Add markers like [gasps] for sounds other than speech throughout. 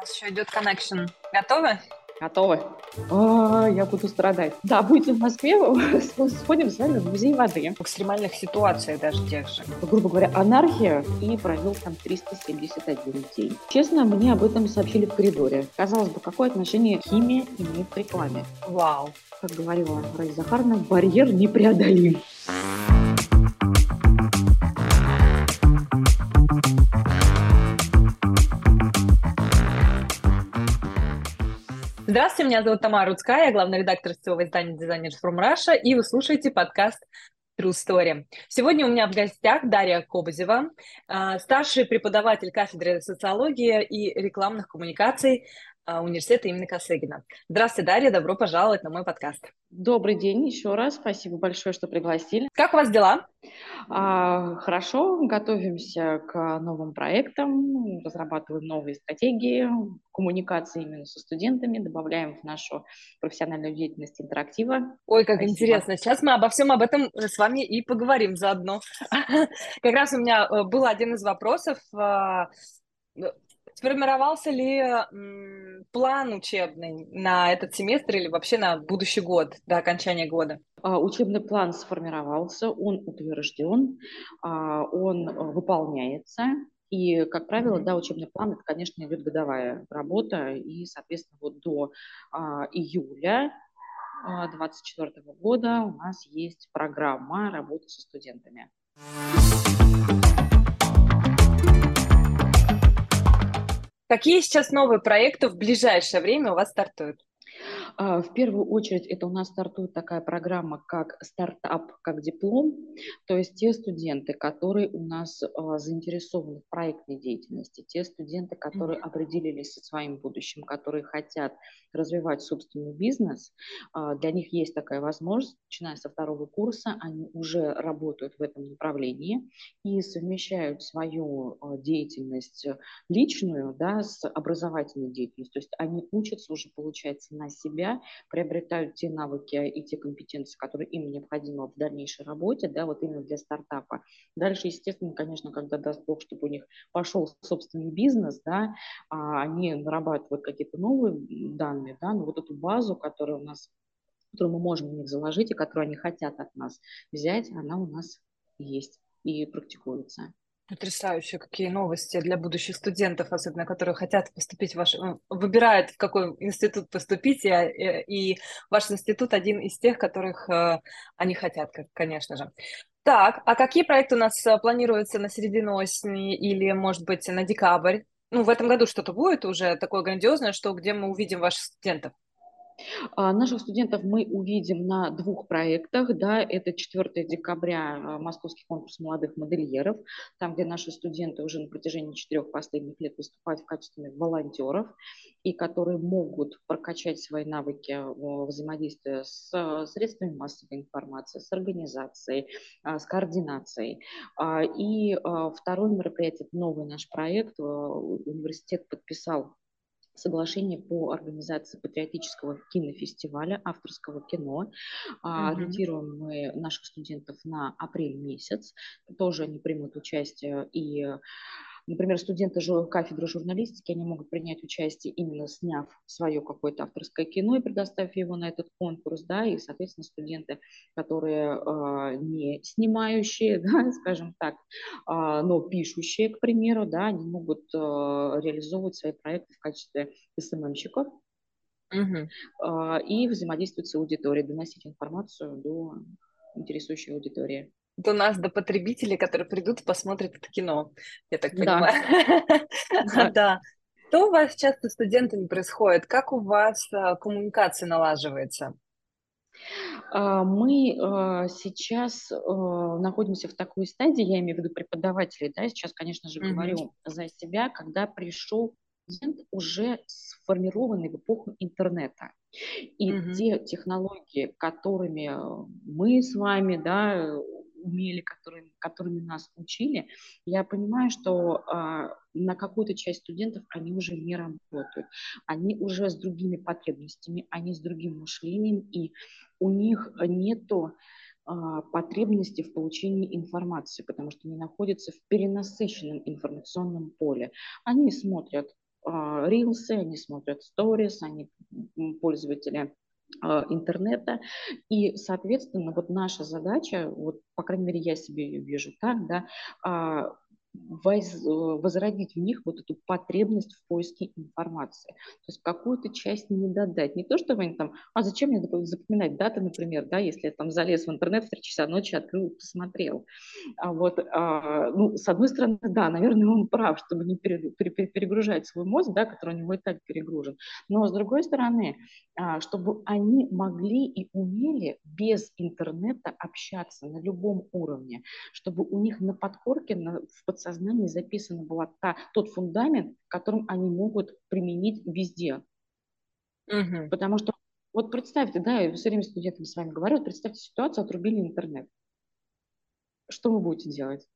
нас еще идет connection. Готовы? Готовы. А, я буду страдать. Да, будете в Москве, [laughs] сходим с вами в музей воды. В экстремальных ситуациях даже тех же. Грубо говоря, анархия. И провел там 371 день. Честно, мне об этом сообщили в коридоре. Казалось бы, какое отношение химия имеет к рекламе? Вау. Как говорила Раиса Захаровна, барьер непреодолим. Здравствуйте, меня зовут Тамара Рудская, я главный редактор сетевого издания Designers from Russia, и вы слушаете подкаст True Story. Сегодня у меня в гостях Дарья Кобозева, а, старший преподаватель кафедры социологии и рекламных коммуникаций университета имени Косыгина. Здравствуйте, Дарья, добро пожаловать на мой подкаст. Добрый день еще раз, спасибо большое, что пригласили. Как у вас дела? А, хорошо, готовимся к новым проектам, разрабатываем новые стратегии коммуникации именно со студентами, добавляем в нашу профессиональную деятельность интерактива. Ой, как спасибо. интересно. Сейчас мы обо всем об этом с вами и поговорим заодно. [laughs] Как раз у меня э, был один из вопросов а, Сформировался ли м, план учебный на этот семестр или вообще на будущий год, до окончания года? А, учебный план сформировался, он утвержден, а, он выполняется. И, как правило, да, учебный план, это, конечно, идет годовая работа, и, соответственно, вот до а, июля 2024 года у нас есть программа работы со студентами. Какие сейчас новые проекты в ближайшее время у вас стартуют? А, в первую очередь это у нас стартует такая программа, как стартап, как диплом, то есть те студенты, которые у нас а, заинтересованы в проектной деятельности, те студенты, которые определились со своим будущим, которые хотят развивать собственный бизнес, а, для них есть такая возможность, начиная со второго курса, они уже работают в этом направлении и совмещают свою деятельность личную да, с образовательной деятельностью, то есть они учатся уже, получается, на себя, приобретают те навыки и те компетенции, которые им необходимы в дальнейшей работе, да, вот именно для стартапа. Дальше, естественно, конечно, когда даст Бог, чтобы у них пошел собственный бизнес, да, а они нарабатывают какие-то новые данные, да, но вот эту базу, которая у нас которую мы можем у них заложить и которую они хотят от нас взять, она у нас есть и практикуется. Потрясающе, какие новости для будущих студентов, особенно которые хотят поступить в ваш, ну, выбирают в какой институт поступить, и, э, и ваш институт один из тех, которых э, они хотят, конечно же. Так, а какие проекты у нас э, планируются на середину осени или, может быть, на декабрь? Ну, в этом году что-то будет уже такое грандиозное, что где мы увидим ваших студентов? А, наших студентов мы увидим на двух проектах. Да, это 4 декабря а, Московский конкурс молодых модельеров, там, где наши студенты уже на протяжении четырех последних лет выступают в качестве волонтеров и которые могут прокачать свои навыки взаимодействия с а, средствами массовой информации, с организацией, с координацией. И второе мероприятие, это новый наш проект. Университет подписал соглашение по организации патриотического кинофестиваля авторского кино. Mm-hmm. Ориентируем мы наших студентов на апрель месяц. Тоже они примут участие и Например, студенты кафедры журналистики, они могут принять участие именно сняв свое какое-то авторское кино и предоставив его на этот конкурс, да, и, соответственно, студенты, которые э, не снимающие, [laughs] да, скажем так, э, но пишущие, к примеру, да, они могут э, реализовывать свои проекты в качестве СММщиков, угу. и взаимодействовать с аудиторией, доносить информацию до интересующей аудитории до нас, до потребителей, которые придут и посмотрят это кино, я так понимаю. [laughs] Да. Что у вас часто с студентами происходит? Как у вас а, коммуникация налаживается? А, мы а, сейчас находимся в такой стадии, я имею в виду преподавателей, да, сейчас, конечно же, говорю за себя, когда пришел студент уже сформированный в эпоху интернета. И угу. те технологии, которыми мы с вами, да, умели, которые, которыми нас учили, я понимаю, что а, на какую-то часть студентов они уже не работают. Они уже с другими потребностями, они с другим мышлением, и у них нету а, потребности в получении информации, потому что они находятся в перенасыщенном информационном поле. Они смотрят рилсы, они смотрят сторис, они пользователи интернета. И, соответственно, вот наша задача, вот, по крайней мере, я себе ее вижу так, да, э, возродить в них вот эту потребность в поиске информации. То есть какую-то часть не додать. Не то, что они там, а зачем мне запоминать даты, например, да, если я там залез в интернет в 3 часа ночи, открыл, посмотрел. А вот, а, ну, с одной стороны, да, наверное, он прав, чтобы не перегружать свой мозг, да, который у него и так перегружен. Но с другой стороны, а, чтобы они могли и умели без интернета общаться на любом уровне, чтобы у них на подкорке, на, в подсознании записана была та, тот фундамент, которым они могут применить везде. Угу. Потому что вот представьте, да, я все время студентам с вами говорю, вот представьте ситуацию, отрубили интернет. Что вы будете делать?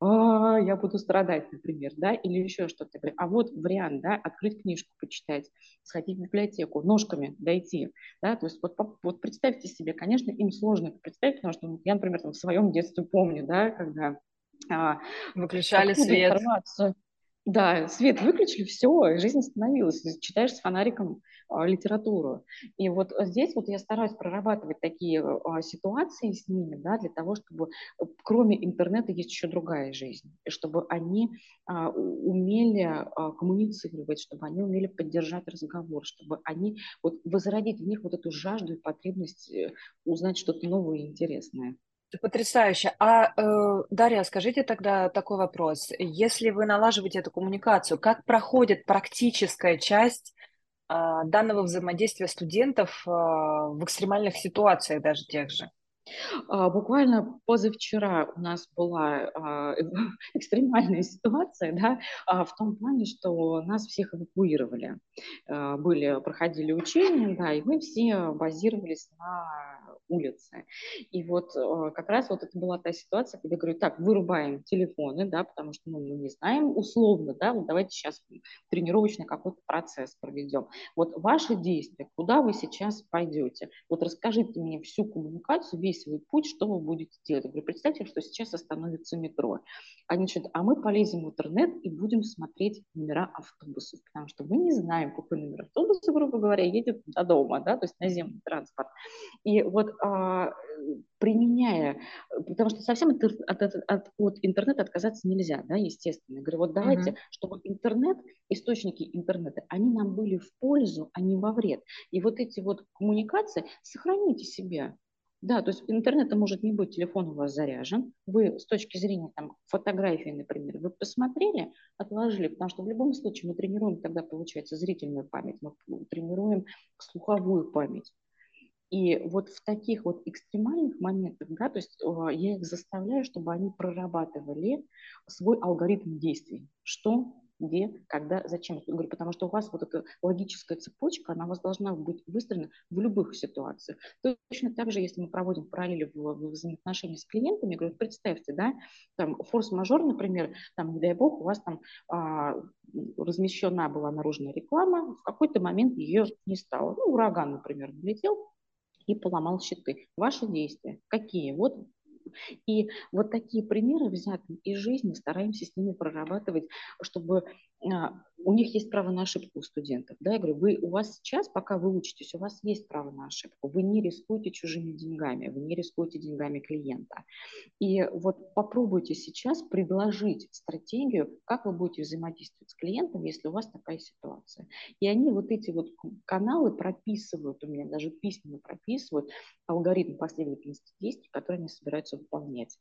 а, я буду страдать, например, да, или еще что-то. А вот вариант, да, открыть книжку, почитать, сходить в библиотеку, ножками дойти, да, то есть вот, вот представьте себе, конечно, им сложно это представить, потому что я, например, там, в своем детстве помню, да, когда а, выключали свет. Информацию, да, свет выключили, все, жизнь остановилась. Читаешь с фонариком а, литературу. И вот здесь вот я стараюсь прорабатывать такие а, ситуации с ними, да, для того, чтобы э, кроме интернета есть еще другая жизнь, и чтобы они а, умели а, коммуницировать, чтобы они умели поддержать разговор, чтобы они вот возродить в них вот эту жажду и потребность э, узнать что-то новое и интересное. Потрясающе. А, э, Дарья, скажите тогда такой вопрос. Если вы налаживаете эту коммуникацию, как проходит практическая часть э, данного взаимодействия студентов э, в экстремальных ситуациях даже тех же? А, буквально позавчера у нас была а, [laughs] экстремальная ситуация, да, а, в том плане, что нас всех эвакуировали. Были, проходили учения, да, и мы все базировались на улице. И вот как раз вот это была та ситуация, когда я говорю, так, вырубаем телефоны, да, потому что ну, мы не знаем условно, да, вот давайте сейчас тренировочный какой-то процесс проведем. Вот ваши действия, куда вы сейчас пойдете? Вот расскажите мне всю коммуникацию, весь свой путь, что вы будете делать. Я говорю, представьте, что сейчас остановится метро. Они говорят, а мы полезем в интернет и будем смотреть номера автобусов, потому что мы не знаем, какой номер автобуса, грубо говоря, едет до дома, да, то есть наземный транспорт. И вот а, применяя, потому что совсем от, от, от, от интернета отказаться нельзя, да, естественно. Я говорю, вот давайте, uh-huh. чтобы интернет, источники интернета, они нам были в пользу, а не во вред. И вот эти вот коммуникации сохраните себе. Да, то есть интернета может не быть, телефон у вас заряжен. Вы с точки зрения там, фотографии, например, вы посмотрели, отложили, потому что в любом случае мы тренируем тогда, получается, зрительную память, мы тренируем слуховую память. И вот в таких вот экстремальных моментах, да, то есть я их заставляю, чтобы они прорабатывали свой алгоритм действий. Что где, когда, зачем. Я говорю, потому что у вас вот эта логическая цепочка, она у вас должна быть выстроена в любых ситуациях. Точно так же, если мы проводим параллели в, в взаимоотношении с клиентами, я говорю, представьте, да, там форс-мажор, например, там, не дай бог, у вас там а, размещена была наружная реклама, в какой-то момент ее не стало. Ну, ураган, например, влетел, и поломал щиты. Ваши действия какие? Вот и вот такие примеры взяты из жизни, стараемся с ними прорабатывать, чтобы у них есть право на ошибку у студентов. Да, я говорю, вы, у вас сейчас, пока вы учитесь, у вас есть право на ошибку. Вы не рискуете чужими деньгами, вы не рискуете деньгами клиента. И вот попробуйте сейчас предложить стратегию, как вы будете взаимодействовать с клиентом, если у вас такая ситуация. И они вот эти вот каналы прописывают, у меня даже письменно прописывают алгоритм последовательности действий, которые они собираются выполнять.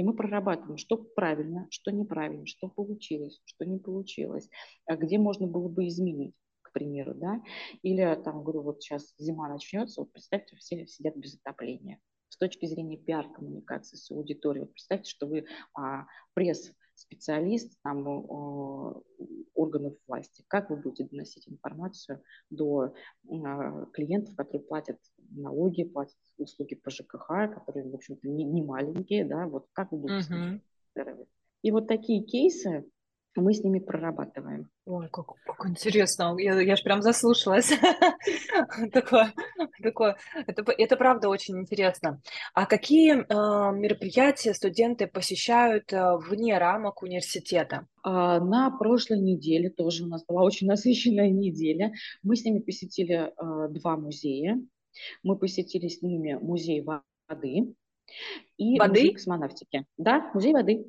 И мы прорабатываем, что правильно, что неправильно, что получилось, что не получилось, а где можно было бы изменить к примеру, да, или там, говорю, вот сейчас зима начнется, вот представьте, все сидят без отопления. С точки зрения пиар-коммуникации с аудиторией, вот представьте, что вы а, пресс специалист там, органов власти. Как вы будете доносить информацию до а, клиентов, которые платят налоги, платят услуги по ЖКХ, которые, в общем-то, не, не маленькие, да, вот как вы будете uh-huh. И вот такие кейсы мы с ними прорабатываем. Ой, как, как интересно. Я, я же прям заслушалась. [laughs] Такое такое, это, это правда очень интересно. А какие э, мероприятия студенты посещают э, вне рамок университета? А, на прошлой неделе тоже у нас была очень насыщенная неделя. Мы с ними посетили э, два музея. Мы посетили с ними музей воды и воды? музей космонавтики. Да, музей воды.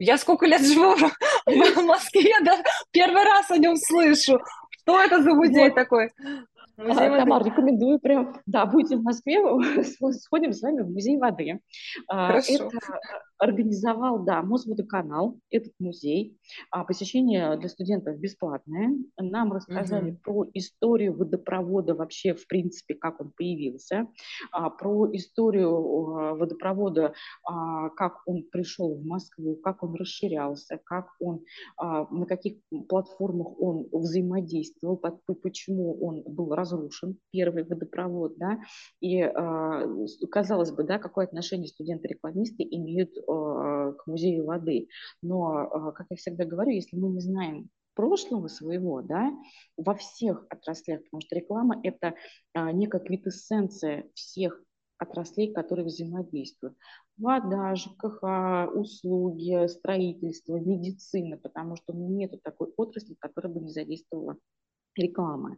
Я сколько лет живу [laughs] в Москве, да, первый раз о нем слышу. Что это за музей вот. такой? Музей а, Тамар, рекомендую прям, да, будете в Москве, [laughs] сходим с вами в музей воды. А, Хорошо. Это организовал, да, Мосводоканал, этот музей. А, посещение для студентов бесплатное. Нам рассказали угу. про историю водопровода вообще, в принципе, как он появился, про историю водопровода, как он пришел в Москву, как он расширялся, как он, на каких платформах он взаимодействовал, почему он был разрушен первый водопровод, да, и, а, казалось бы, да, какое отношение студенты-рекламисты имеют а, к музею воды. Но, а, как я всегда говорю, если мы не знаем прошлого своего, да, во всех отраслях, потому что реклама – это некая квитэссенция всех отраслей, которые взаимодействуют. Вода, ЖКХ, услуги, строительство, медицина, потому что ну, нет такой отрасли, которая бы не задействовала рекламы.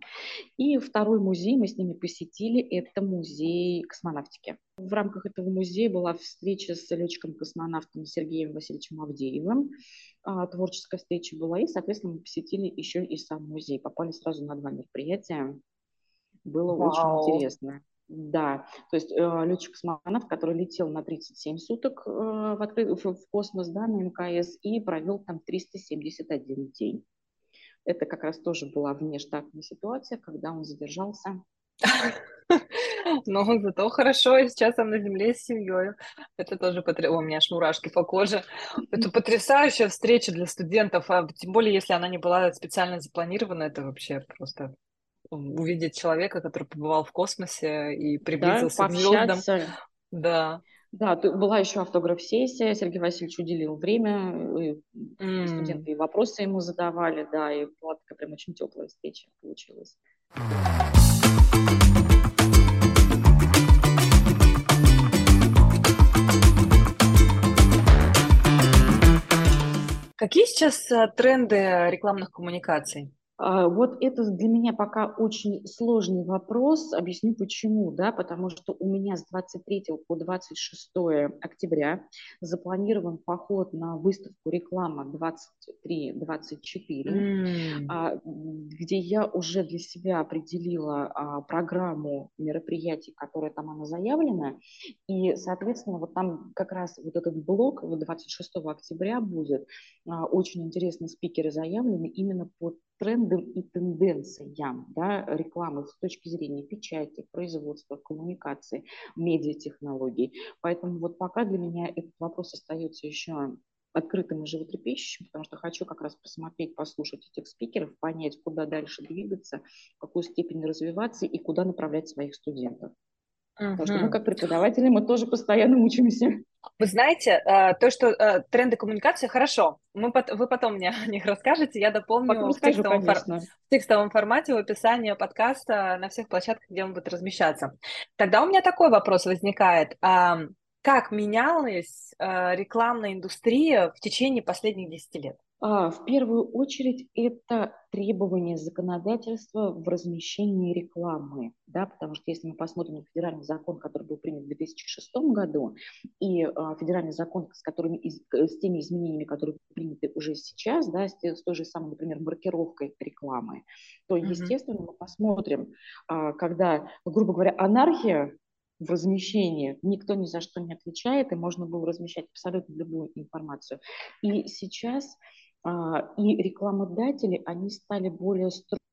И второй музей мы с ними посетили, это музей космонавтики. В рамках этого музея была встреча с летчиком-космонавтом Сергеем Васильевичем Авдеевым. А, творческая встреча была, и, соответственно, мы посетили еще и сам музей. Попали сразу на два мероприятия. Было Вау. очень интересно. Да, то есть э, летчик-космонавт, который летел на 37 суток э, в, откры... в космос, да, на МКС, и провел там 371 день. Это как раз тоже была внештатная ситуация, когда он задержался. [laughs] Но зато хорошо, и сейчас он на земле с семьей. Это тоже потрясающе. У меня аж мурашки по коже. Это потрясающая встреча для студентов, а тем более, если она не была специально запланирована, это вообще просто увидеть человека, который побывал в космосе и приблизился да, к звездам. Да. Да, была еще автограф-сессия, Сергей Васильевич уделил время, mm. студенты и вопросы ему задавали, да, и была такая прям очень теплая встреча получилась. Какие сейчас э, тренды рекламных коммуникаций? А, вот это для меня пока очень сложный вопрос. Объясню почему. Да? Потому что у меня с 23 по 26 октября запланирован поход на выставку реклама 23-24, mm. где я уже для себя определила а, программу мероприятий, которая там она заявлена. И, соответственно, вот там как раз вот этот блок 26 октября будет. А, очень интересные спикеры заявлены именно по трендам и тенденциям да, рекламы с точки зрения печати, производства, коммуникации, медиатехнологий. Поэтому вот пока для меня этот вопрос остается еще открытым и животрепещущим, потому что хочу как раз посмотреть, послушать этих спикеров, понять, куда дальше двигаться, в какую степень развиваться и куда направлять своих студентов. Uh-huh. Потому что мы как преподаватели, мы тоже постоянно учимся. Вы знаете, э, то, что э, тренды коммуникации, хорошо, мы, вы потом мне [laughs] о них расскажете, я дополню в текстовом, фор... в текстовом формате в описании подкаста на всех площадках, где он будет размещаться. Тогда у меня такой вопрос возникает. Как менялась э, рекламная индустрия в течение последних 10 лет? А, в первую очередь это требования законодательства в размещении рекламы, да, потому что если мы посмотрим на федеральный закон, который был принят в 2006 году, и а, федеральный закон, с, которыми, с теми изменениями, которые приняты уже сейчас, да, с, с той же самой, например, маркировкой рекламы, то, mm-hmm. естественно, мы посмотрим, а, когда, грубо говоря, анархия в размещении. Никто ни за что не отвечает, и можно было размещать абсолютно любую информацию. И сейчас и рекламодатели, они стали более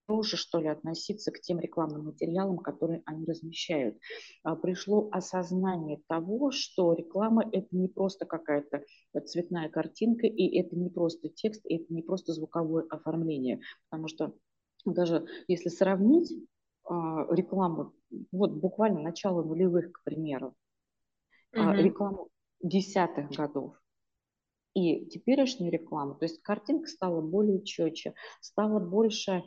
строже, что ли, относиться к тем рекламным материалам, которые они размещают. А, пришло осознание того, что реклама – это не просто какая-то цветная картинка, и это не просто текст, и это не просто звуковое оформление. Потому что даже если сравнить а, рекламу, вот буквально начало нулевых, к примеру, mm-hmm. рекламу десятых годов, и теперешнюю рекламу, то есть картинка стала более четче, стало больше,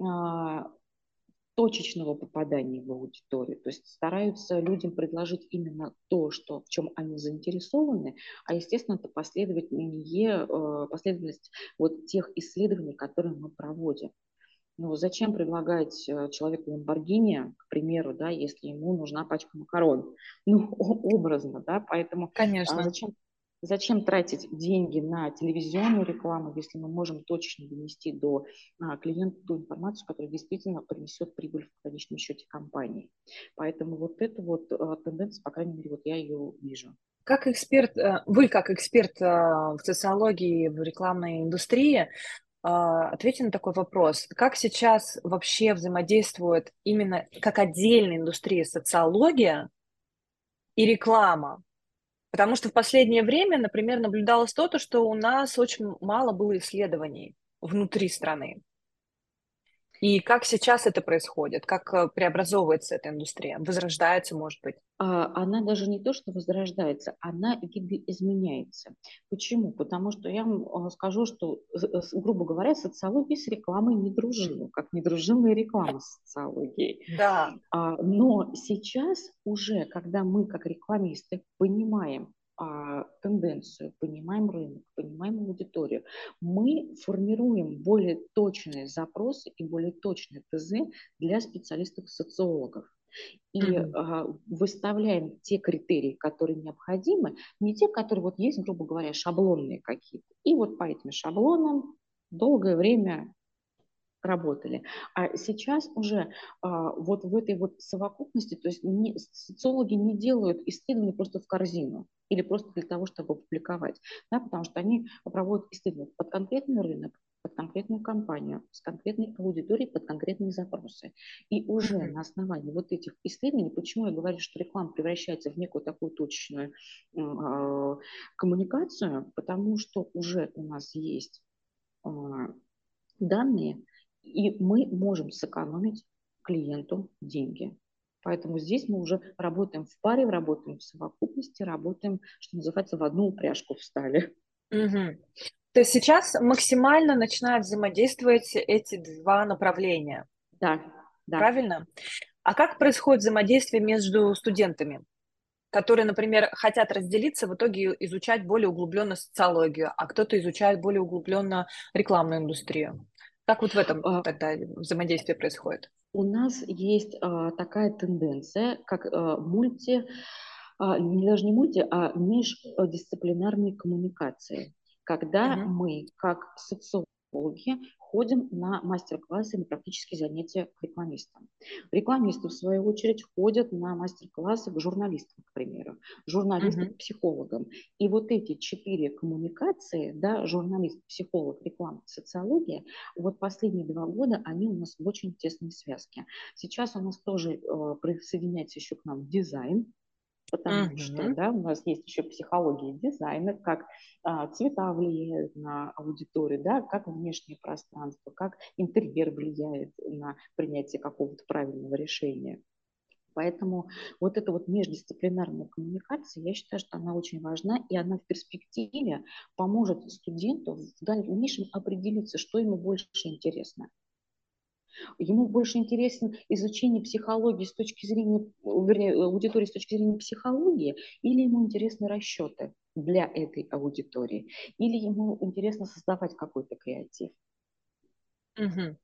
а, точечного попадания в аудиторию. То есть стараются людям предложить именно то, что, в чем они заинтересованы, а, естественно, это последовательные, э, последовательность вот тех исследований, которые мы проводим. Ну, зачем предлагать э, человеку Ламборгини, к примеру, да, если ему нужна пачка макарон? Ну, образно, да, поэтому Конечно. зачем Зачем тратить деньги на телевизионную рекламу, если мы можем точно донести до а, клиента ту информацию, которая действительно принесет прибыль в конечном счете компании. Поэтому вот эта вот а, тенденция, по крайней мере, вот я ее вижу. Как эксперт, э, вы как эксперт э, в социологии, в рекламной индустрии, а, ответьте на такой вопрос. Как сейчас вообще взаимодействует именно как отдельная индустрия социология и реклама? Потому что в последнее время, например, наблюдалось то, что у нас очень мало было исследований внутри страны. И как сейчас это происходит? Как э, преобразовывается эта индустрия? Возрождается, может быть? А, она даже не то, что возрождается, она видоизменяется. Почему? Потому что я вам скажу, что, грубо говоря, социология с рекламой не дружила, как не дружила и реклама с социологией. Да. А, но сейчас уже, когда мы как рекламисты понимаем, а, тенденцию, понимаем рынок, понимаем аудиторию, мы формируем более точные запросы и более точные ТЗ для специалистов-социологов. И mm-hmm. а, выставляем те критерии, которые необходимы, не те, которые вот есть, грубо говоря, шаблонные какие-то. И вот по этим шаблонам долгое время работали. А сейчас уже а, вот в этой вот совокупности, то есть не, социологи не делают исследования просто в корзину или просто для того, чтобы публиковать, да, потому что они проводят исследования под конкретный рынок, под конкретную компанию, с конкретной аудиторией, под конкретные запросы. И уже на основании вот этих исследований, почему я говорю, что реклама превращается в некую такую точечную э, коммуникацию, потому что уже у нас есть э, данные, и мы можем сэкономить клиенту деньги. Поэтому здесь мы уже работаем в паре, работаем в совокупности, работаем, что называется, в одну упряжку встали. Угу. То есть сейчас максимально начинают взаимодействовать эти два направления. Да, да. Правильно? А как происходит взаимодействие между студентами, которые, например, хотят разделиться, в итоге изучать более углубленно социологию, а кто-то изучает более углубленно рекламную индустрию? Как вот в этом а, тогда взаимодействие происходит? У нас есть а, такая тенденция, как а, мульти, а, не даже не мульти, а междисциплинарные коммуникации, когда угу. мы, как социологи, ходим на мастер-классы, на практические занятия к рекламистам. Рекламисты, в свою очередь, ходят на мастер-классы к журналистам, к примеру, журналистам, uh-huh. психологам. И вот эти четыре коммуникации, да, журналист, психолог, реклама, социология, вот последние два года они у нас в очень тесной связке. Сейчас у нас тоже э, присоединяется еще к нам дизайн, потому uh-huh. что да, у нас есть еще психология дизайна, как а, цвета влияют на аудиторию, да, как внешнее пространство, как интерьер влияет на принятие какого-то правильного решения. Поэтому вот эта вот междисциплинарная коммуникация, я считаю, что она очень важна, и она в перспективе поможет студенту в дальнейшем определиться, что ему больше интересно. Ему больше интересно изучение психологии с точки зрения, вернее, аудитории с точки зрения психологии, или ему интересны расчеты для этой аудитории, или ему интересно создавать какой-то креатив. Угу.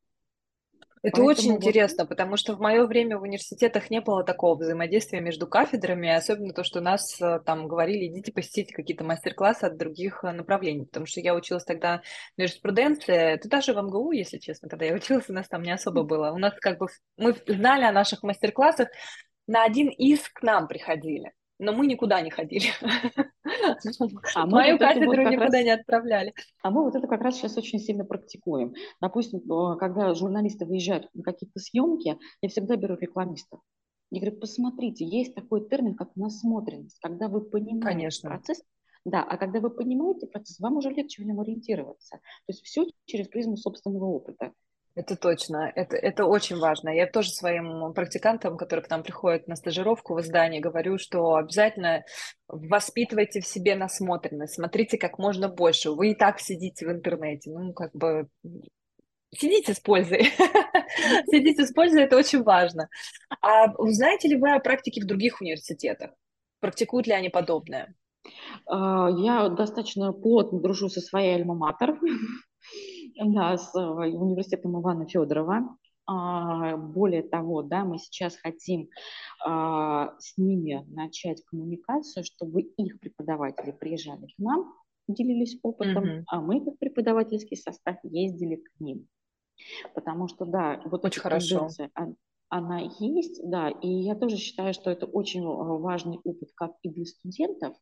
Это Поэтому очень вот... интересно, потому что в мое время в университетах не было такого взаимодействия между кафедрами, особенно то, что нас э, там говорили, идите посетите какие-то мастер-классы от других э, направлений, потому что я училась тогда в юриспруденции, это даже в МГУ, если честно, когда я училась, у нас там не особо было. У нас как бы мы знали о наших мастер-классах, на один из к нам приходили но мы никуда не ходили. [laughs] А Мою вот кафедру вот никуда раз... не отправляли. А мы вот это как раз сейчас очень сильно практикуем. Допустим, э, когда журналисты выезжают на какие-то съемки, я всегда беру рекламистов. Я говорю, посмотрите, есть такой термин, как насмотренность, когда вы понимаете Конечно. процесс, да, а когда вы понимаете процесс, вам уже легче в нем ориентироваться. То есть все через призму собственного опыта. Это точно, это, это очень важно. Я тоже своим практикантам, которые к нам приходят на стажировку в издание, говорю, что обязательно воспитывайте в себе насмотренность, смотрите как можно больше. Вы и так сидите в интернете, ну, как бы сидите с пользой. [laughs] Сидите с пользой, это очень важно. А знаете ли вы о практике в других университетах? Практикуют ли они подобное? А, я достаточно плотно дружу со своей альма-матер, да, с э, университетом Ивана Федорова. А, более того, да, мы сейчас хотим а, с ними начать коммуникацию, чтобы их преподаватели приезжали к нам, делились опытом, mm-hmm. а мы как преподавательский состав ездили к ним. Потому что, да, вот Очень хорошо. тенденция, она есть, да, и я тоже считаю, что это очень важный опыт как и для студентов,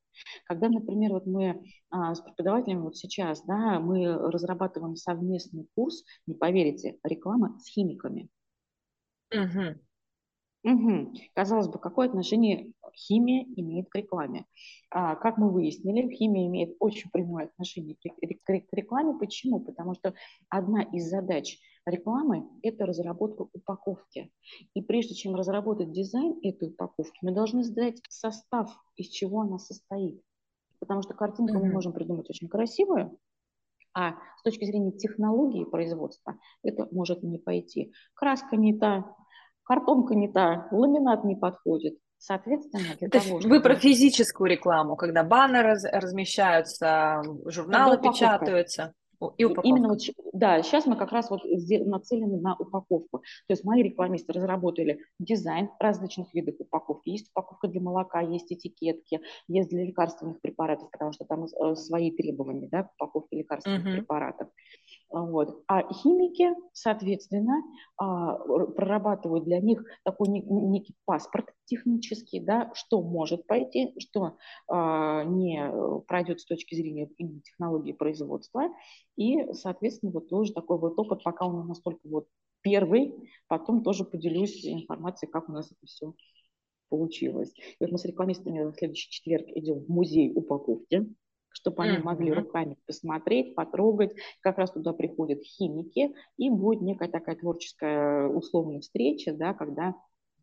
когда, например, вот мы а, с преподавателями вот сейчас, да, мы разрабатываем совместный курс, не поверите, реклама с химиками. Угу. Угу. Казалось бы, какое отношение химия имеет к рекламе? А, как мы выяснили, химия имеет очень прямое отношение к, рекламе. Почему? Потому что одна из задач рекламы – это разработка упаковки. И прежде чем разработать дизайн этой упаковки, мы должны знать состав, из чего она состоит. Потому что картинку mm-hmm. мы можем придумать очень красивую, а с точки зрения технологии производства это может не пойти. Краска не та, картонка не та, ламинат не подходит. Соответственно, для То того, чтобы... Вы про физическую рекламу, когда баннеры раз, размещаются, журналы печатаются. И упаковка. Именно вот, да, сейчас мы как раз вот нацелены на упаковку. То есть мои рекламисты разработали дизайн различных видов упаковки. Есть упаковка для молока, есть этикетки, есть для лекарственных препаратов, потому что там э, свои требования да, к упаковке лекарственных uh-huh. препаратов. Вот. А химики, соответственно, а, прорабатывают для них такой некий паспорт технический, да, что может пойти, что а, не пройдет с точки зрения технологии производства. И, соответственно, вот тоже такой вот опыт, пока он настолько вот первый, потом тоже поделюсь информацией, как у нас это все получилось. И вот мы с рекламистами в следующий четверг идем в музей упаковки чтобы они могли руками посмотреть, потрогать. Как раз туда приходят химики, и будет некая такая творческая условная встреча, да, когда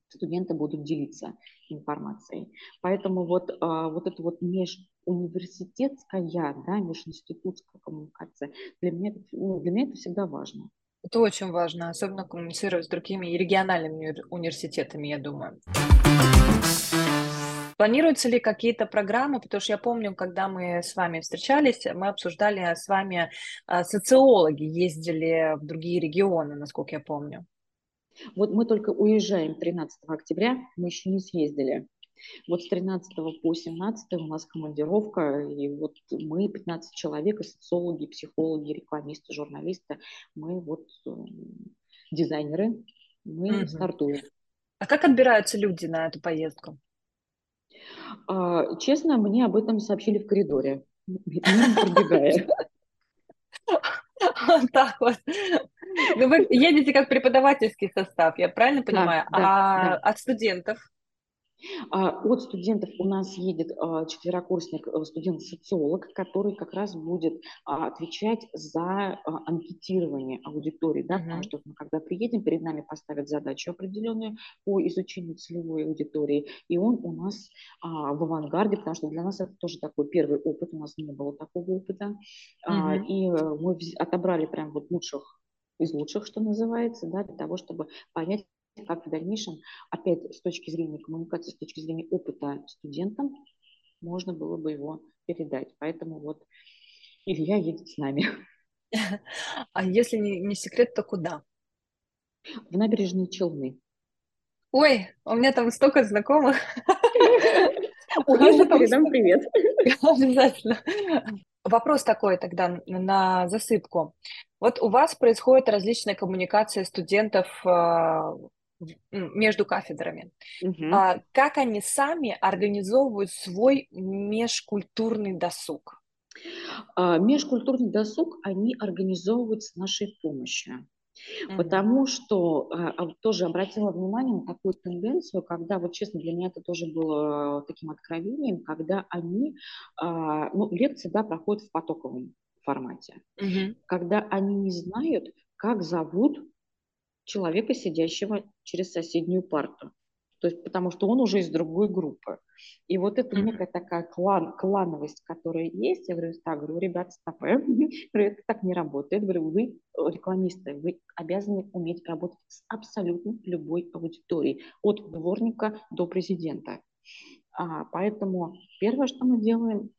студенты будут делиться информацией. Поэтому вот, а, вот это вот межуниверситетская, да, межинститутская коммуникация, для меня, это, ну, для меня это всегда важно. Это очень важно, особенно коммуницировать с другими региональными университетами, я думаю. Планируются ли какие-то программы? Потому что я помню, когда мы с вами встречались, мы обсуждали с вами, а, социологи ездили в другие регионы, насколько я помню. Вот мы только уезжаем 13 октября, мы еще не съездили. Вот с 13 по 17 у нас командировка, и вот мы 15 человек, и социологи, психологи, рекламисты, журналисты, мы вот э, дизайнеры, мы угу. стартуем. А как отбираются люди на эту поездку? А, честно, мне об этом сообщили в коридоре, пробегая. Так вот. Ну, вы [laughs] едете как преподавательский состав, я правильно понимаю? Да, а да. от студентов? А, от студентов у нас едет а, четверокурсник, э, студент-социолог, который как раз будет а, отвечать за анкетирование аудитории, да, потому что мы когда приедем, перед нами поставят задачу определенную по изучению целевой аудитории, и он у нас в авангарде, потому что для нас это тоже такой первый опыт, у нас не было такого опыта, угу. и э, мы отобрали прям вот лучших из лучших, что называется, да, для того, чтобы понять, как в дальнейшем, опять с точки зрения коммуникации, с точки зрения опыта студентам, можно было бы его передать. Поэтому вот Илья едет с нами. А если не, не секрет, то куда? В набережные Челны. Ой, у меня там столько знакомых. Увижу, передам привет. Обязательно. Вопрос такой тогда на засыпку. Вот у вас происходит различная коммуникация студентов а, между кафедрами. Угу. А, как они сами организовывают свой межкультурный досуг? А, межкультурный досуг они организовывают с нашей помощью. Mm-hmm. Потому что а, а, тоже обратила внимание на такую тенденцию, когда, вот честно, для меня это тоже было таким откровением, когда они, а, ну, лекции, да, проходят в потоковом формате, mm-hmm. когда они не знают, как зовут человека, сидящего через соседнюю парту. то есть потому что он уже из другой группы. И вот эта некая такая клан, клановость, которая есть, я говорю, так, говорю, ребят, стоп, [laughs] говорю, это так не работает. Говорю, вы рекламисты, вы обязаны уметь работать с абсолютно любой аудиторией, от дворника до президента. А, поэтому первое, что мы делаем,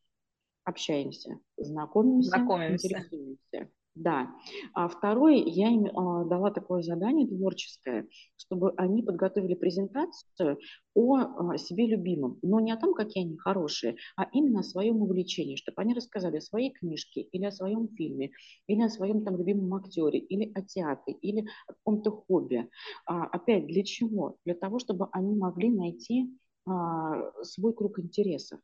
общаемся, знакомимся, знакомимся. интересуемся. Да. А второе, я им а, дала такое задание творческое, чтобы они подготовили презентацию о а, себе любимом, но не о том, какие они хорошие, а именно о своем увлечении, чтобы они рассказали о своей книжке или о своем фильме, или о своем там любимом актере, или о театре, или о каком-то хобби. А, опять, для чего? Для того, чтобы они могли найти а, свой круг интересов.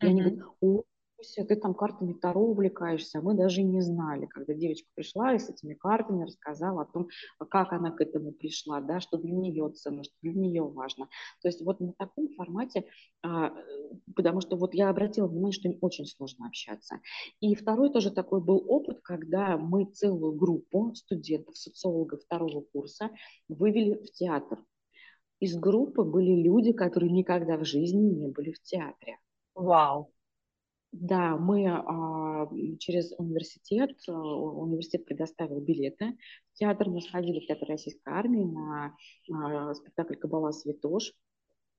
И mm-hmm. они говорят, о, ты там картами Таро увлекаешься, а мы даже не знали, когда девочка пришла и с этими картами рассказала о том, как она к этому пришла, да, что для нее ценно, что для нее важно. То есть вот на таком формате, а, потому что вот я обратила внимание, что им очень сложно общаться. И второй тоже такой был опыт, когда мы целую группу студентов, социологов второго курса вывели в театр. Из группы были люди, которые никогда в жизни не были в театре. Вау! Да, мы а, через университет, а, университет предоставил билеты в театр, мы сходили в театр Российской Армии на а, спектакль «Кабала Святош»,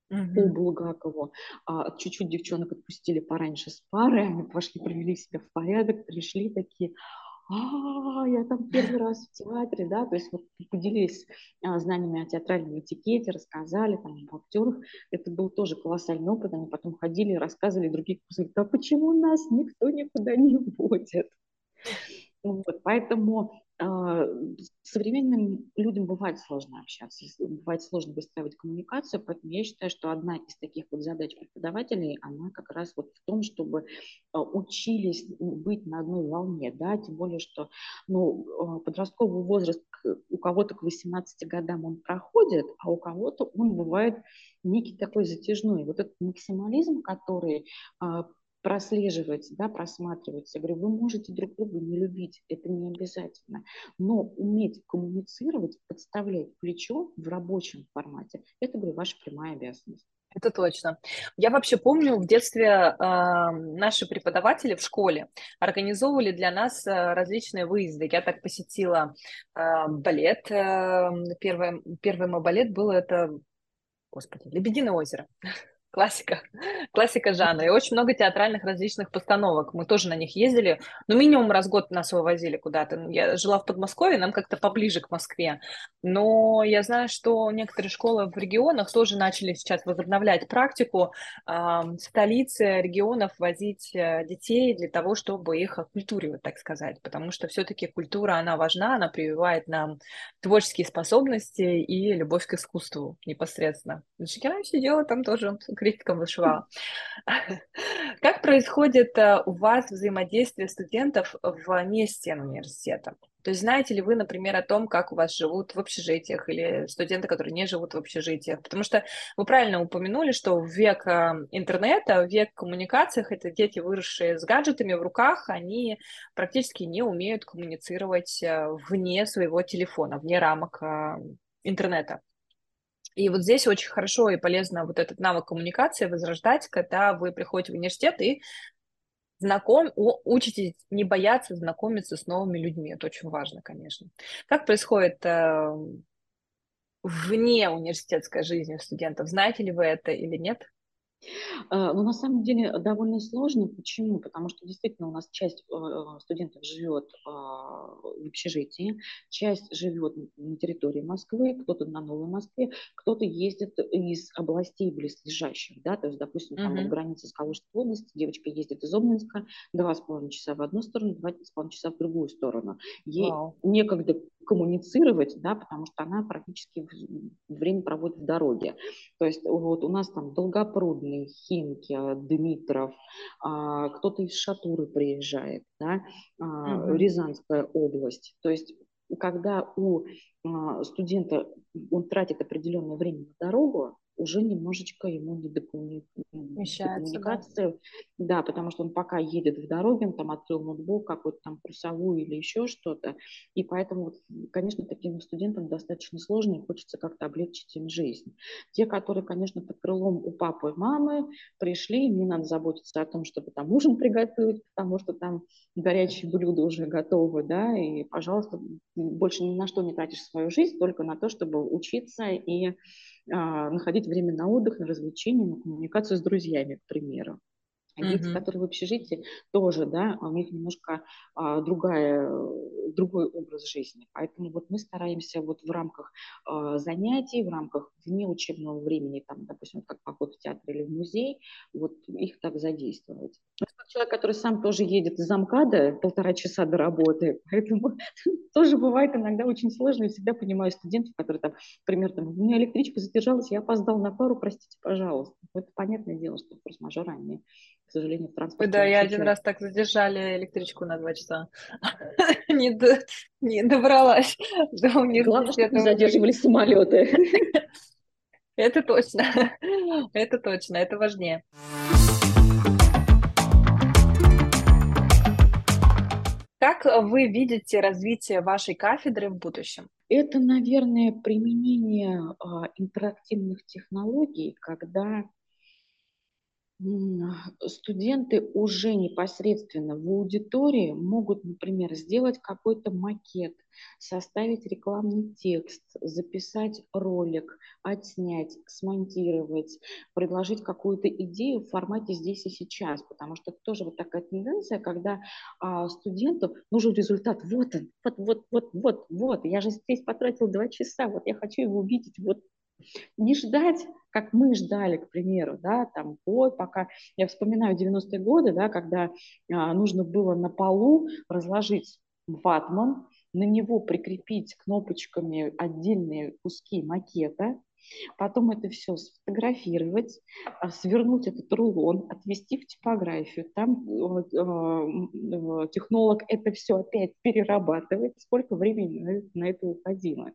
угу. Булгакову. А, чуть-чуть девчонок отпустили пораньше с пары, они пошли, привели себя в порядок, пришли такие, а, я там первый раз в театре, да, то есть вот поделились а, знаниями о театральном этикете, рассказали там об актерах, это был тоже колоссальный опыт, они потом ходили и рассказывали других, а почему нас никто никуда не водит? Вот, поэтому современным людям бывает сложно общаться, бывает сложно выстраивать коммуникацию, поэтому я считаю, что одна из таких вот задач преподавателей, она как раз вот в том, чтобы э, учились быть на одной волне, да, тем более, что ну, э, подростковый возраст у кого-то к 18 годам он проходит, а у кого-то он бывает некий такой затяжной. Вот этот максимализм, который прослеживать, да, просматривать. Я говорю, вы можете друг друга не любить, это не обязательно, но уметь коммуницировать, подставлять плечо в рабочем формате, это, говорю, ваша прямая обязанность. Это точно. Я вообще помню, в детстве э, наши преподаватели в школе организовывали для нас э, различные выезды. Я так посетила э, балет. Э, первый, первый мой балет был это, господи, «Лебединое озеро» классика, классика жанра. И очень много театральных различных постановок. Мы тоже на них ездили. Ну, минимум раз в год нас вывозили куда-то. Ну, я жила в Подмосковье, нам как-то поближе к Москве. Но я знаю, что некоторые школы в регионах тоже начали сейчас возобновлять практику э, столицы регионов возить э, детей для того, чтобы их оккультуривать, так сказать. Потому что все-таки культура, она важна, она прививает нам творческие способности и любовь к искусству непосредственно. Шикера сидела там тоже критиком вышивала. Как происходит э, у вас взаимодействие студентов вне стен университета? То есть знаете ли вы, например, о том, как у вас живут в общежитиях или студенты, которые не живут в общежитиях? Потому что вы правильно упомянули, что в век э, интернета, в век коммуникациях, это дети, выросшие с гаджетами в руках, они практически не умеют коммуницировать э, вне своего телефона, вне рамок интернета. И вот здесь очень хорошо и полезно вот этот навык коммуникации возрождать, когда вы приходите в университет и знаком, учитесь не бояться знакомиться с новыми людьми. Это очень важно, конечно. Как происходит э, вне университетской жизни студентов? Знаете ли вы это или нет? Э, ну, на самом деле довольно сложно. Почему? Потому что действительно у нас часть э, студентов живет в общежитии, часть живет на территории Москвы, кто-то на Новой Москве, кто-то ездит из областей близлежащих, да, то есть, допустим, там uh-huh. граница с Калужской области, девочка ездит из Обнинска, два с половиной часа в одну сторону, два с половиной часа в другую сторону. Ей wow. некогда коммуницировать, да, потому что она практически время проводит в дороге. То есть вот у нас там Долгопрудный, Химки, Дмитров, а, кто-то из Шатуры приезжает, да, а, угу. Рязанская область. То есть когда у а, студента он тратит определенное время на дорогу, уже немножечко ему не до, коммуникации. Да? да, потому что он пока едет в дороге, он там открыл ноутбук, какой-то там курсовую или еще что-то. И поэтому, конечно, таким студентам достаточно сложно, и хочется как-то облегчить им жизнь. Те, которые, конечно, под крылом у папы и мамы пришли, им не надо заботиться о том, чтобы там ужин приготовить, потому что там горячие блюда уже готовы, да, и, пожалуйста, больше ни на что не тратишь свою жизнь, только на то, чтобы учиться и находить время на отдых, на развлечения, на коммуникацию с друзьями, к примеру. А дети, mm-hmm. которые в общежитии, тоже, да, у них немножко а, другая, другой образ жизни. Поэтому вот мы стараемся вот в рамках а, занятий, в рамках вне учебного времени, там, допустим, как поход в театр или в музей, вот их так задействовать. Человек, который сам тоже едет из замкада полтора часа до работы, [laughs] поэтому [laughs] тоже бывает иногда очень сложно. Я всегда понимаю студентов, которые там, например, там, у меня электричка задержалась, я опоздал на пару, простите, пожалуйста. Это понятное дело, что форс-мажор, они к сожалению, в транспорте. Да, я один раз так задержали электричку на два часа. [laughs] не, до, не добралась до университета. Главное, чтобы не задерживали самолеты. [laughs] это точно. это точно, это важнее. Как вы видите развитие вашей кафедры в будущем? Это, наверное, применение а, интерактивных технологий, когда студенты уже непосредственно в аудитории могут, например, сделать какой-то макет, составить рекламный текст, записать ролик, отснять, смонтировать, предложить какую-то идею в формате здесь и сейчас, потому что это тоже вот такая тенденция, когда а, студенту нужен результат, вот он, вот, вот, вот, вот, вот, я же здесь потратил два часа, вот я хочу его увидеть вот не ждать, как мы ждали, к примеру, да, там год, пока, я вспоминаю 90-е годы, да, когда а, нужно было на полу разложить ватман, на него прикрепить кнопочками отдельные куски макета, потом это все сфотографировать, а, свернуть этот рулон, отвести в типографию, там э, технолог это все опять перерабатывает, сколько времени на это уходило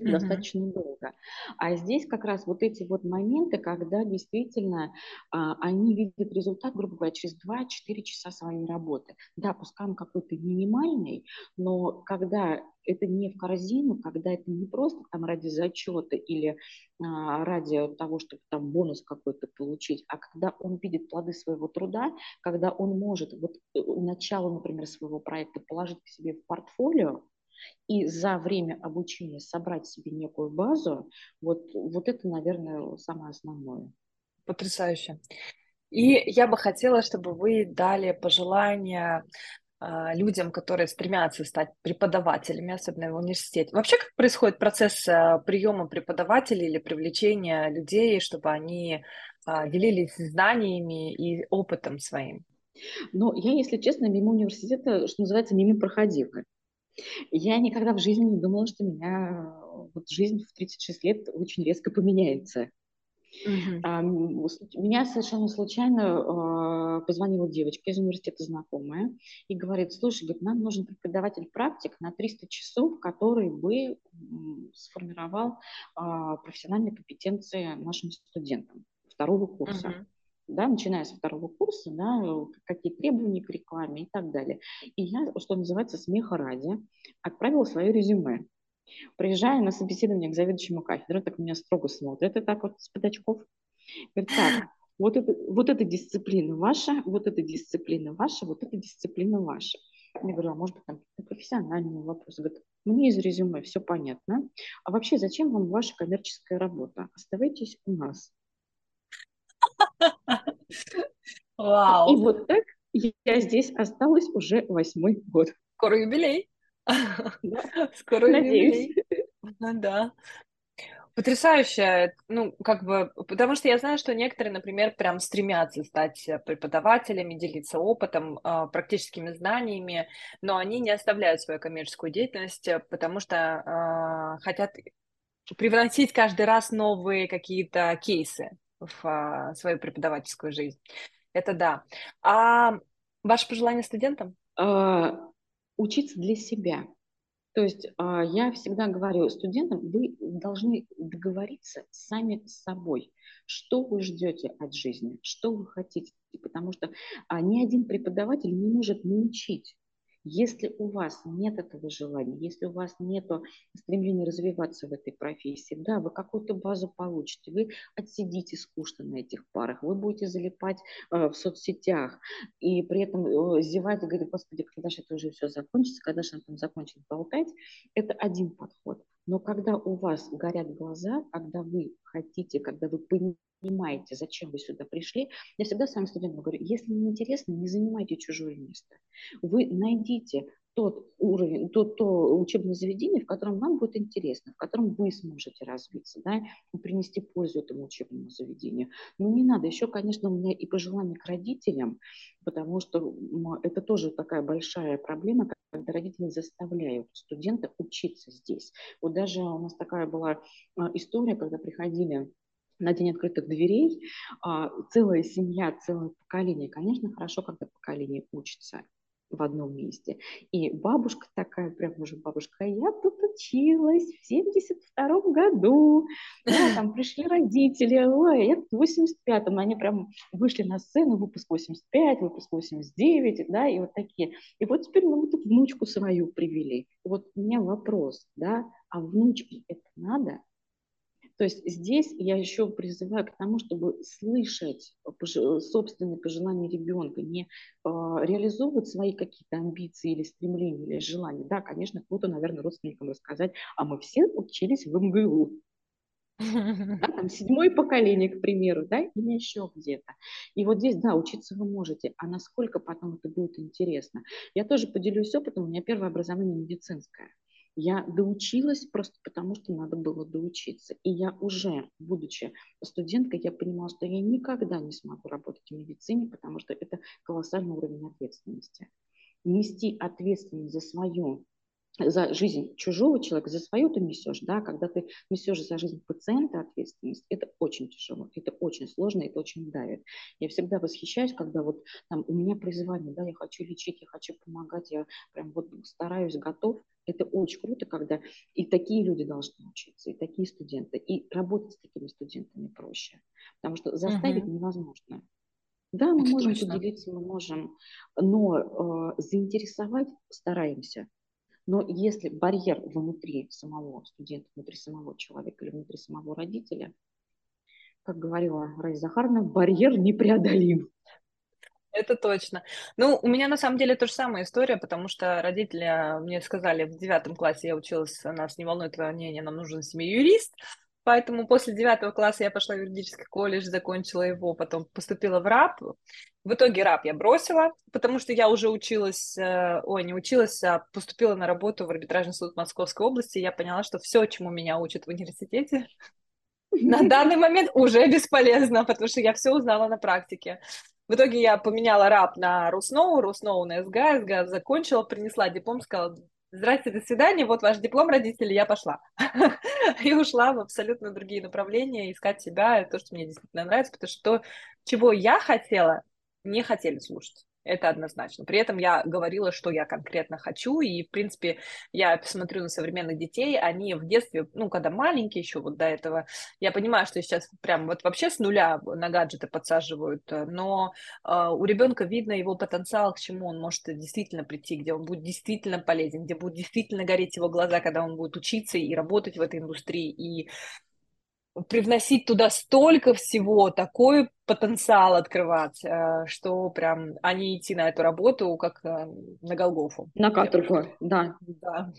mm-hmm. достаточно долго. А здесь как раз вот эти вот моменты, когда действительно а, они видят результат, грубо говоря, через 2-4 часа своей работы. Да, пускай он какой-то минимальный, но когда это не в корзину, когда это не просто там ради зачета или а, ради того, чтобы там бонус какой-то получить, а когда он видит плоды своего труда, когда он может вот э, начало, например, своего проекта положить к себе в портфолио, и за время обучения собрать себе некую базу, вот, вот это, наверное, самое основное. Потрясающе. И я бы хотела, чтобы вы дали пожелания а, людям, которые стремятся стать преподавателями, особенно в университете. Вообще, как происходит процесс а, приема преподавателей или привлечения людей, чтобы они а, делились знаниями и опытом своим? Ну, я, если честно, мимо университета, что называется, мимо проходила. Я никогда в жизни не думала, что меня вот жизнь в 36 лет очень резко поменяется. Uh-huh. А, меня совершенно случайно э, позвонила девочка из университета знакомая и говорит, слушай, говорит, нам нужен преподаватель-практик на 300 часов, который бы сформировал э, профессиональные компетенции нашим студентам второго курса. Uh-huh да, начиная со второго курса, да, какие требования к рекламе и так далее. И я, что называется, смеха ради, отправила свое резюме. Приезжая на собеседование к заведующему кафедры, так меня строго смотрят, и так вот с очков. Говорит, так, [gasps] вот, это, вот эта дисциплина ваша, вот эта дисциплина ваша, вот эта дисциплина ваша. Я говорю, а может быть, там профессиональный вопрос. Говорит, мне из резюме все понятно. А вообще, зачем вам ваша коммерческая работа? Оставайтесь у нас. [laughs] Вау. И вот так я здесь осталась уже восьмой год. Скоро юбилей. [laughs] Скоро юбилей. Да. Потрясающе, ну, как бы, потому что я знаю, что некоторые, например, прям стремятся стать преподавателями, делиться опытом, а, практическими знаниями, но они не оставляют свою коммерческую деятельность, потому что э, хотят привносить каждый раз новые какие-то кейсы в а, свою преподавательскую жизнь. Это да. А ваше пожелание студентам? А, учиться для себя. То есть а, я всегда говорю студентам, вы должны договориться сами с собой, что вы ждете от жизни, что вы хотите, потому что ни один преподаватель не может научить если у вас нет этого желания, если у вас нет стремления развиваться в этой профессии, да, вы какую-то базу получите, вы отсидите скучно на этих парах, вы будете залипать э, в соцсетях и при этом э, зевать и говорить, господи, когда же это уже все закончится, когда же он там закончит болтать, это один подход. Но когда у вас горят глаза, когда вы хотите, когда вы понимаете, зачем вы сюда пришли, я всегда своим студентам говорю, если не интересно, не занимайте чужое место. Вы найдите тот уровень, то, то учебное заведение, в котором вам будет интересно, в котором вы сможете развиться, да, и принести пользу этому учебному заведению. Но не надо. Еще, конечно, у меня и пожелания к родителям, потому что это тоже такая большая проблема, когда родители заставляют студента учиться здесь. Вот даже у нас такая была а, история, когда приходили на день открытых дверей, а, целая семья, целое поколение. Конечно, хорошо, когда поколение учится в одном месте. И бабушка такая, прям уже бабушка, я тут училась в 72 году, да, там пришли родители, ой, я в 85-м, они прям вышли на сцену, выпуск 85, выпуск 89, да, и вот такие. И вот теперь мы вот внучку свою привели. Вот у меня вопрос, да, а внучке это надо? То есть здесь я еще призываю к тому, чтобы слышать собственные пожелания ребенка, не а, реализовывать свои какие-то амбиции или стремления, или желания. Да, конечно, круто, наверное, родственникам рассказать, а мы все учились в МГУ. [laughs] Да, там седьмое поколение, к примеру, да, или еще где-то. И вот здесь, да, учиться вы можете, а насколько потом это будет интересно. Я тоже поделюсь опытом, у меня первое образование медицинское. Я доучилась просто потому, что надо было доучиться. И я уже, будучи студенткой, я понимала, что я никогда не смогу работать в медицине, потому что это колоссальный уровень ответственности. Нести ответственность за свою за жизнь чужого человека, за свою ты несешь, да, когда ты несешь за жизнь пациента ответственность, это очень тяжело, это очень сложно, это очень давит. Я всегда восхищаюсь, когда вот там у меня призвание, да, я хочу лечить, я хочу помогать, я прям вот стараюсь, готов. Это очень круто, когда и такие люди должны учиться, и такие студенты, и работать с такими студентами проще, потому что заставить угу. невозможно. Да, мы это можем точно. поделиться, мы можем, но э, заинтересовать стараемся. Но если барьер внутри самого студента, внутри самого человека или внутри самого родителя, как говорила Раиса Захаровна, барьер непреодолим. Это точно. Ну, у меня на самом деле то же самая история, потому что родители мне сказали, в девятом классе я училась, нас не волнует твое мнение, нам нужен семье юрист. Поэтому после девятого класса я пошла в юридический колледж, закончила его, потом поступила в РАП. В итоге РАП я бросила, потому что я уже училась, э, ой, не училась, а поступила на работу в арбитражный суд Московской области. И я поняла, что все, чему меня учат в университете, [laughs] на данный момент уже бесполезно, потому что я все узнала на практике. В итоге я поменяла РАП на Русноу, Русноу на СГА, СГА закончила, принесла диплом, сказала, Здрасте, до свидания, вот ваш диплом, родители, я пошла. [laughs] и ушла в абсолютно другие направления, искать себя, то, что мне действительно нравится, потому что то, чего я хотела, не хотели слушать это однозначно. При этом я говорила, что я конкретно хочу, и, в принципе, я посмотрю на современных детей, они в детстве, ну, когда маленькие еще вот до этого, я понимаю, что сейчас прям вот вообще с нуля на гаджеты подсаживают, но э, у ребенка видно его потенциал, к чему он может действительно прийти, где он будет действительно полезен, где будут действительно гореть его глаза, когда он будет учиться и работать в этой индустрии, и привносить туда столько всего, такой потенциал открывать, э, что прям, а не идти на эту работу, как э, на Голгофу. На каторгу, да. Да.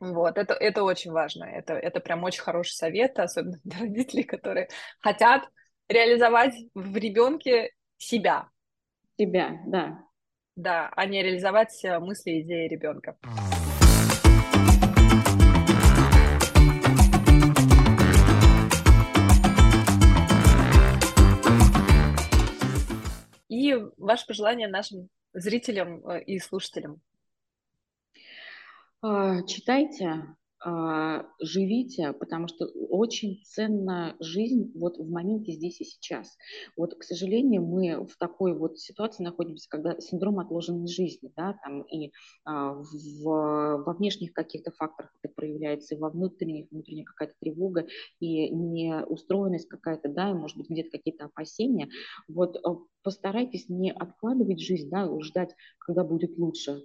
Вот, это, это очень важно. Это, это прям очень хороший совет, особенно для родителей, которые хотят реализовать в ребенке себя. Себя, да. Да, а не реализовать э, мысли и идеи ребенка. Ваше пожелание нашим зрителям э, и слушателям. А, читайте, живите, потому что очень ценна жизнь вот в моменте здесь и сейчас. Вот, к сожалению, мы в такой вот ситуации находимся, когда синдром отложенной жизни, да, там и а, в, во внешних каких-то факторах это проявляется, и во внутренних, внутренняя какая-то тревога, и неустроенность какая-то, да, и, может быть, где-то какие-то опасения. Вот а, постарайтесь не откладывать жизнь, да, ждать, когда будет лучше,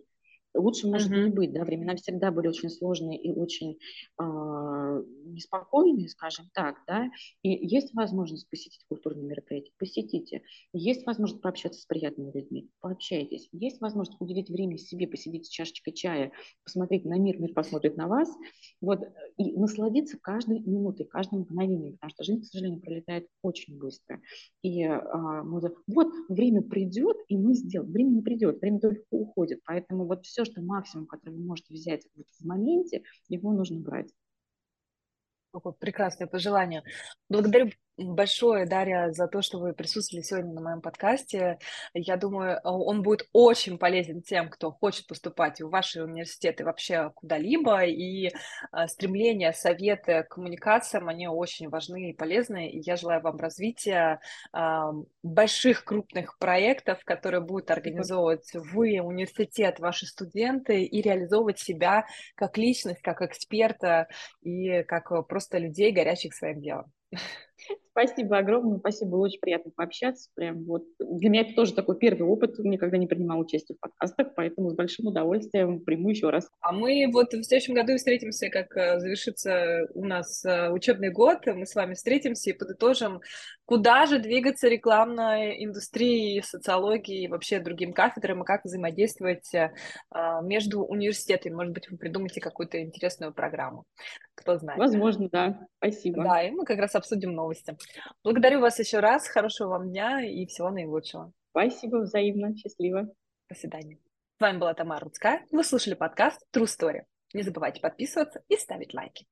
Лучше может mm-hmm. не быть, да, времена всегда были очень сложные и очень э, неспокойные, скажем так, да, и есть возможность посетить культурные мероприятия, посетите, есть возможность пообщаться с приятными людьми, пообщайтесь, есть возможность уделить время себе, посидеть с чашечкой чая, посмотреть на мир, мир посмотрит на вас, вот, и насладиться каждой минутой, каждым мгновением, потому что жизнь, к сожалению, пролетает очень быстро, и э, мы, вот, время придет, и мы сделаем, время не придет, время только уходит, поэтому вот все, что максимум, который вы можете взять вот в моменте, его нужно брать. Прекрасное пожелание. Благодарю большое, Дарья, за то, что вы присутствовали сегодня на моем подкасте. Я думаю, он будет очень полезен тем, кто хочет поступать в ваши университеты вообще куда-либо. И а, стремления, советы, коммуникациям, они очень важны и полезны. И я желаю вам развития а, больших крупных проектов, которые будут организовывать вы, университет, ваши студенты, и реализовывать себя как личность, как эксперта и как просто людей, горящих своим делом. [laughs] Спасибо огромное, спасибо, было очень приятно пообщаться. Прям вот для меня это тоже такой первый опыт, никогда не принимал участие в подкастах, поэтому с большим удовольствием приму еще раз. А мы вот в следующем году встретимся, как э, завершится у нас э, учебный год, мы с вами встретимся и подытожим, куда же двигаться рекламной индустрии, социологии и вообще другим кафедрам, и как взаимодействовать э, между университетами. Может быть, вы придумаете какую-то интересную программу. Кто знает. Возможно, да. Спасибо. Да, и мы как раз обсудим новости. Благодарю вас еще раз. Хорошего вам дня и всего наилучшего. Спасибо взаимно. Счастливо. До свидания. С вами была Тамара Рудская. Вы слушали подкаст True Story. Не забывайте подписываться и ставить лайки.